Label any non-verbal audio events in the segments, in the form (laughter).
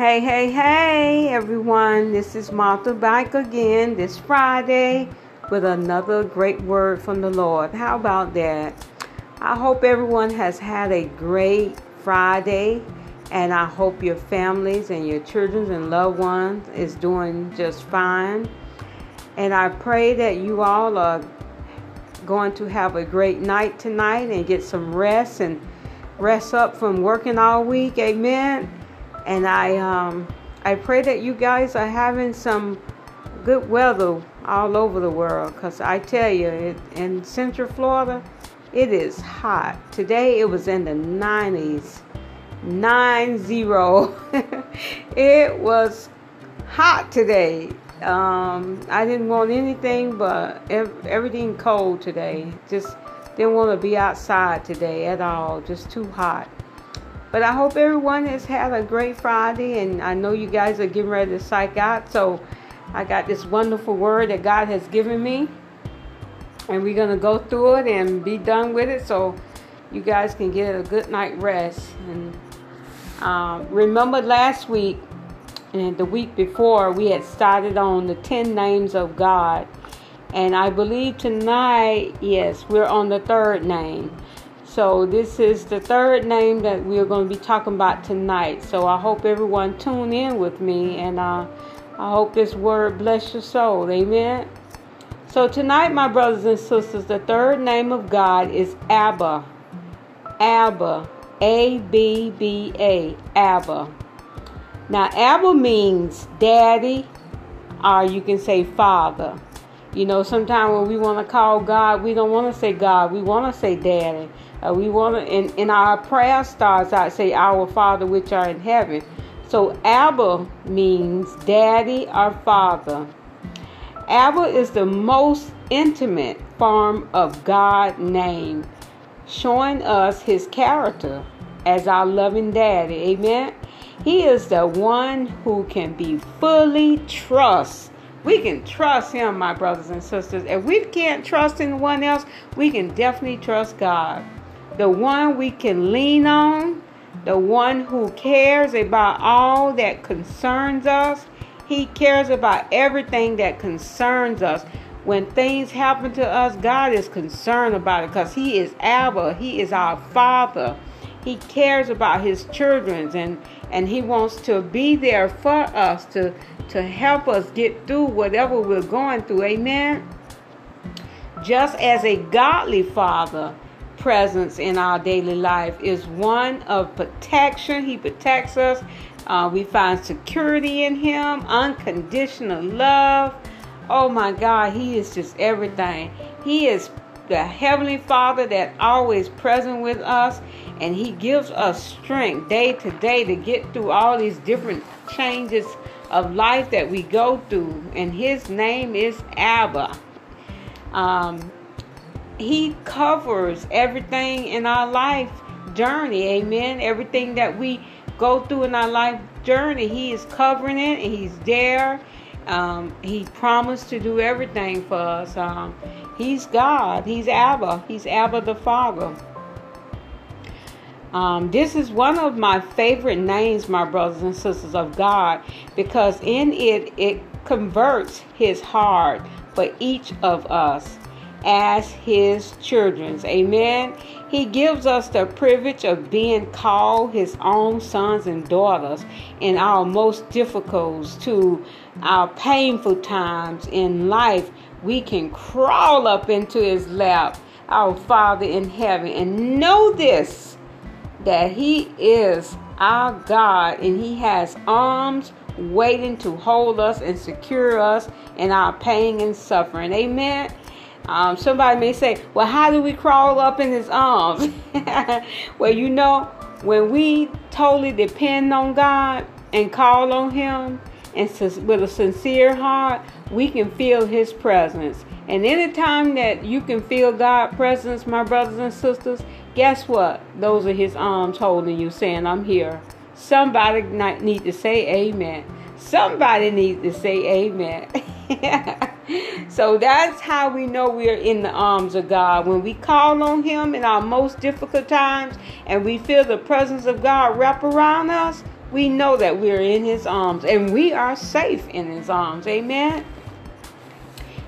Hey, hey, hey, everyone. This is Martha back again this Friday with another great word from the Lord. How about that? I hope everyone has had a great Friday and I hope your families and your children and loved ones is doing just fine. And I pray that you all are going to have a great night tonight and get some rest and rest up from working all week. Amen. And I um, I pray that you guys are having some good weather all over the world because I tell you, it, in Central Florida, it is hot. Today it was in the 90s. 9-0. (laughs) it was hot today. Um, I didn't want anything but everything cold today. Just didn't want to be outside today at all. Just too hot. But I hope everyone has had a great Friday, and I know you guys are getting ready to psych out. So I got this wonderful word that God has given me, and we're gonna go through it and be done with it, so you guys can get a good night rest. And um, remember last week and the week before we had started on the 10 names of God. And I believe tonight, yes, we're on the third name. So this is the third name that we're going to be talking about tonight. So I hope everyone tune in with me and uh, I hope this word bless your soul. Amen. So tonight, my brothers and sisters, the third name of God is Abba. Abba. A B B A. Abba. Now, Abba means daddy, or you can say father. You know, sometimes when we want to call God, we don't want to say God, we want to say daddy. Uh, we want to, in, in our prayer starts out, say, Our Father which are in heaven. So, Abba means daddy or father. Abba is the most intimate form of God name, showing us his character as our loving daddy. Amen. He is the one who can be fully trust. We can trust him, my brothers and sisters. If we can't trust anyone else, we can definitely trust God. The one we can lean on, the one who cares about all that concerns us. He cares about everything that concerns us. When things happen to us, God is concerned about it because He is Abba. He is our Father. He cares about His children and and he wants to be there for us to to help us get through whatever we're going through amen just as a godly father presence in our daily life is one of protection he protects us uh, we find security in him unconditional love oh my god he is just everything he is the heavenly father that always present with us and He gives us strength day to day to get through all these different changes of life that we go through. And His name is Abba. Um, he covers everything in our life journey. Amen. Everything that we go through in our life journey, He is covering it. And he's there. Um, he promised to do everything for us. Um, he's God. He's Abba. He's Abba the Father. Um, this is one of my favorite names, my brothers and sisters of God, because in it it converts His heart for each of us as His children. Amen. He gives us the privilege of being called His own sons and daughters in our most difficult to our painful times in life. We can crawl up into His lap, our Father in heaven, and know this that He is our God and He has arms waiting to hold us and secure us in our pain and suffering. Amen. Um, somebody may say, Well, how do we crawl up in His arms? (laughs) well, you know, when we totally depend on God and call on Him and with a sincere heart, we can feel His presence. And anytime that you can feel God's presence, my brothers and sisters, guess what? Those are his arms holding you, saying, I'm here. Somebody need to say amen. Somebody needs to say amen. (laughs) (laughs) so that's how we know we're in the arms of God. When we call on Him in our most difficult times and we feel the presence of God wrap around us, we know that we're in his arms and we are safe in his arms. Amen.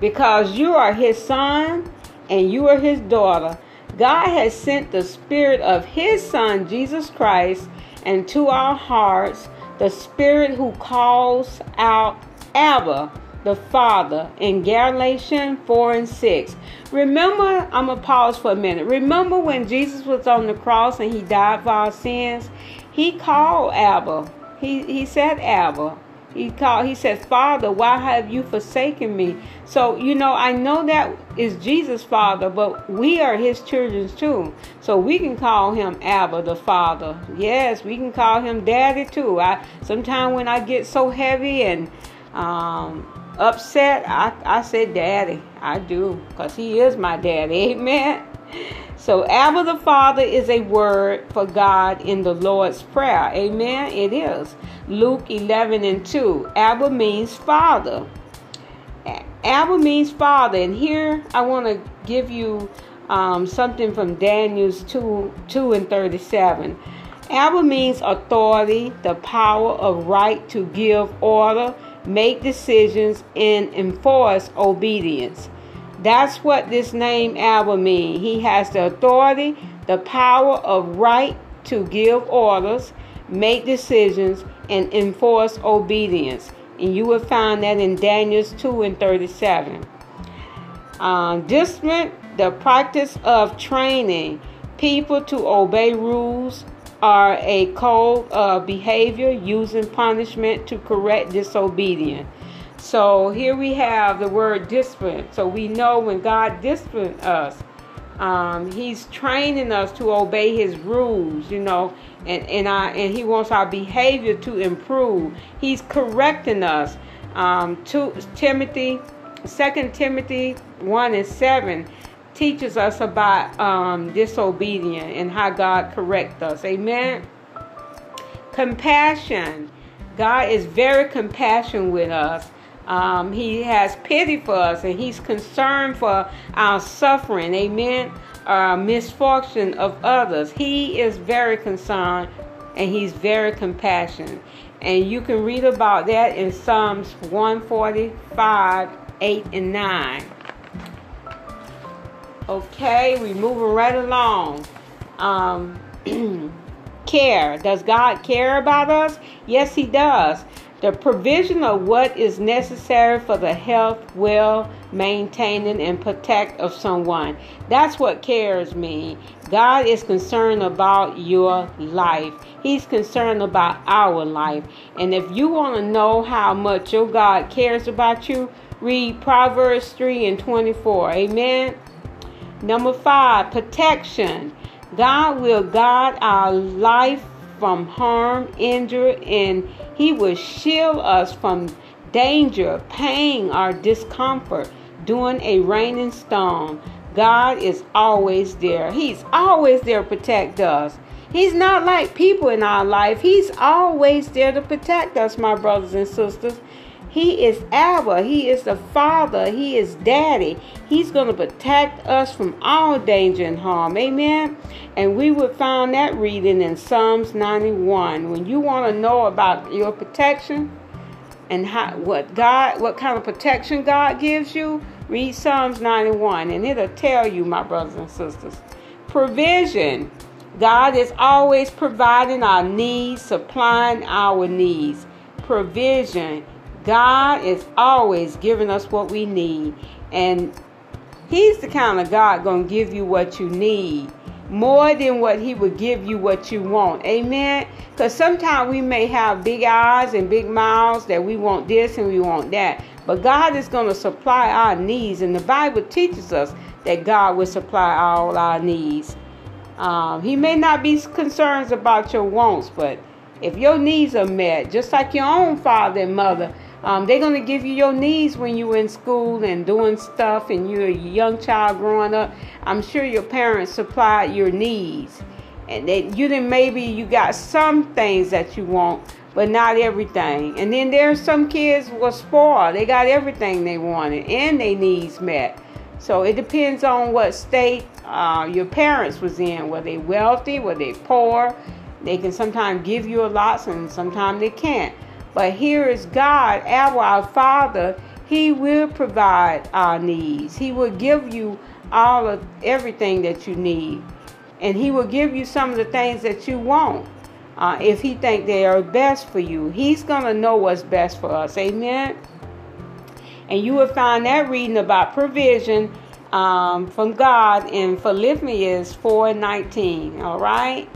Because you are his son and you are his daughter. God has sent the spirit of his son Jesus Christ into our hearts, the spirit who calls out Abba, the Father, in Galatians 4 and 6. Remember, I'm going to pause for a minute. Remember when Jesus was on the cross and he died for our sins? He called Abba. He, he said Abba. He called, he said, Father, why have you forsaken me? So, you know, I know that is Jesus' father, but we are his children too. So we can call him Abba the Father. Yes, we can call him Daddy too. I sometimes when I get so heavy and um, upset, I, I say Daddy. I do, because he is my daddy. (laughs) Amen. So, Abba the Father is a word for God in the Lord's Prayer. Amen. It is. Luke 11 and 2. Abba means Father. Abba means Father. And here I want to give you um, something from Daniel's 2, 2 and 37. Abba means authority, the power of right to give order, make decisions, and enforce obedience. That's what this name Abba means. He has the authority, the power of right to give orders, make decisions, and enforce obedience. And you will find that in Daniel 2 and 37. Uh, discipline, the practice of training people to obey rules, are a code of behavior using punishment to correct disobedience. So here we have the word discipline. So we know when God disciplines us, um, He's training us to obey His rules, you know, and and I and He wants our behavior to improve. He's correcting us. Um, to Timothy, Second Timothy one and seven teaches us about um, disobedience and how God corrects us. Amen. Compassion. God is very compassionate with us. Um, he has pity for us and He's concerned for our suffering, amen, our misfortune of others. He is very concerned and He's very compassionate. And you can read about that in Psalms 145, 8, and 9. Okay, we moving right along. Um, (clears throat) care. Does God care about us? Yes, He does the provision of what is necessary for the health, well maintaining, and protect of someone. That's what cares me. God is concerned about your life. He's concerned about our life. And if you want to know how much your God cares about you, read Proverbs 3 and 24. Amen. Number five, protection. God will guard our life from harm, injury, and He will shield us from danger, pain, or discomfort during a raining storm. God is always there. He's always there to protect us. He's not like people in our life. He's always there to protect us, my brothers and sisters. He is Abba. He is the Father. He is Daddy. He's going to protect us from all danger and harm. Amen. And we would find that reading in Psalms 91. When you want to know about your protection and how what God what kind of protection God gives you, read Psalms 91 and it'll tell you, my brothers and sisters. Provision. God is always providing our needs, supplying our needs. Provision. God is always giving us what we need. And He's the kind of God to give you what you need more than what He would give you what you want. Amen? Because sometimes we may have big eyes and big mouths that we want this and we want that. But God is to supply our needs. And the Bible teaches us that God will supply all our needs. Um, he may not be concerned about your wants, but if your needs are met, just like your own father and mother, um, they're going to give you your needs when you're in school and doing stuff and you're a young child growing up. I'm sure your parents supplied your needs. And that you didn't maybe you got some things that you want, but not everything. And then there's some kids were spoiled. They got everything they wanted and their needs met. So it depends on what state uh, your parents was in. Were they wealthy? Were they poor? They can sometimes give you a lot, and sometimes they can't. But here is God, our, Father. He will provide our needs. He will give you all of everything that you need, and He will give you some of the things that you want. Uh, if He think they are best for you, He's gonna know what's best for us. Amen. And you will find that reading about provision um, from God in Philippians 4 and 19. All right.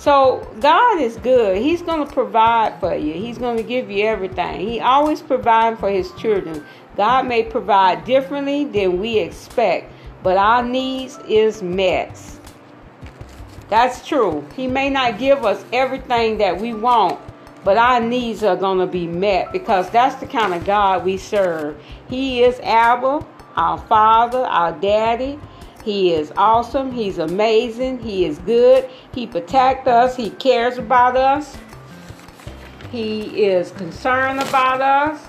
So God is good. He's going to provide for you. He's going to give you everything. He always provides for his children. God may provide differently than we expect, but our needs is met. That's true. He may not give us everything that we want, but our needs are going to be met because that's the kind of God we serve. He is Abba, our Father, our Daddy. He is awesome. He's amazing. He is good. He protects us. He cares about us. He is concerned about us.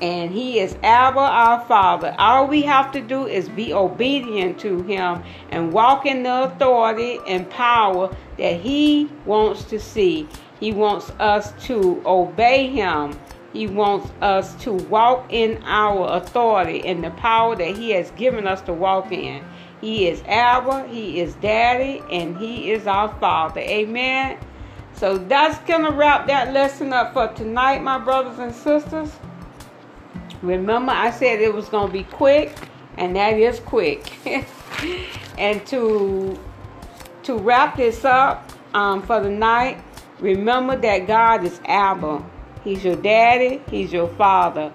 And He is Abba, our Father. All we have to do is be obedient to Him and walk in the authority and power that He wants to see. He wants us to obey Him he wants us to walk in our authority and the power that He has given us to walk in. He is Abba, He is Daddy, and He is our Father. Amen. So that's going to wrap that lesson up for tonight, my brothers and sisters. Remember, I said it was going to be quick, and that is quick. (laughs) and to to wrap this up um, for the night, remember that God is Abba. He's your daddy, he's your father,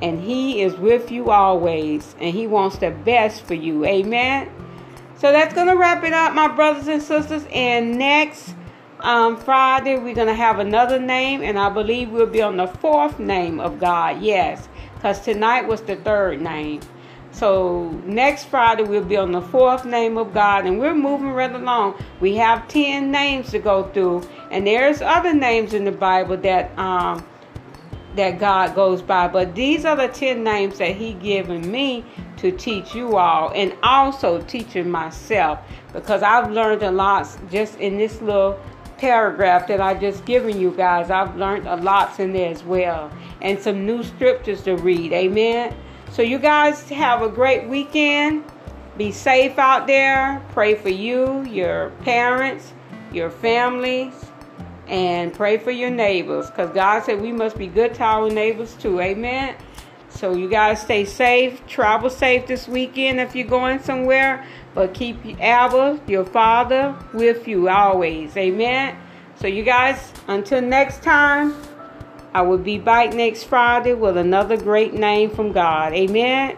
and he is with you always, and he wants the best for you. Amen. So that's going to wrap it up, my brothers and sisters. And next um, Friday, we're going to have another name, and I believe we'll be on the fourth name of God. Yes, because tonight was the third name. So next Friday we'll be on the fourth name of God, and we're moving right along. We have ten names to go through, and there's other names in the Bible that um, that God goes by, but these are the ten names that He given me to teach you all, and also teaching myself because I've learned a lot just in this little paragraph that I just given you guys. I've learned a lot in there as well, and some new scriptures to read. Amen. So, you guys have a great weekend. Be safe out there. Pray for you, your parents, your families, and pray for your neighbors because God said we must be good to our neighbors too. Amen. So, you guys stay safe. Travel safe this weekend if you're going somewhere. But keep Abba, your father, with you always. Amen. So, you guys, until next time. I will be back next Friday with another great name from God. Amen.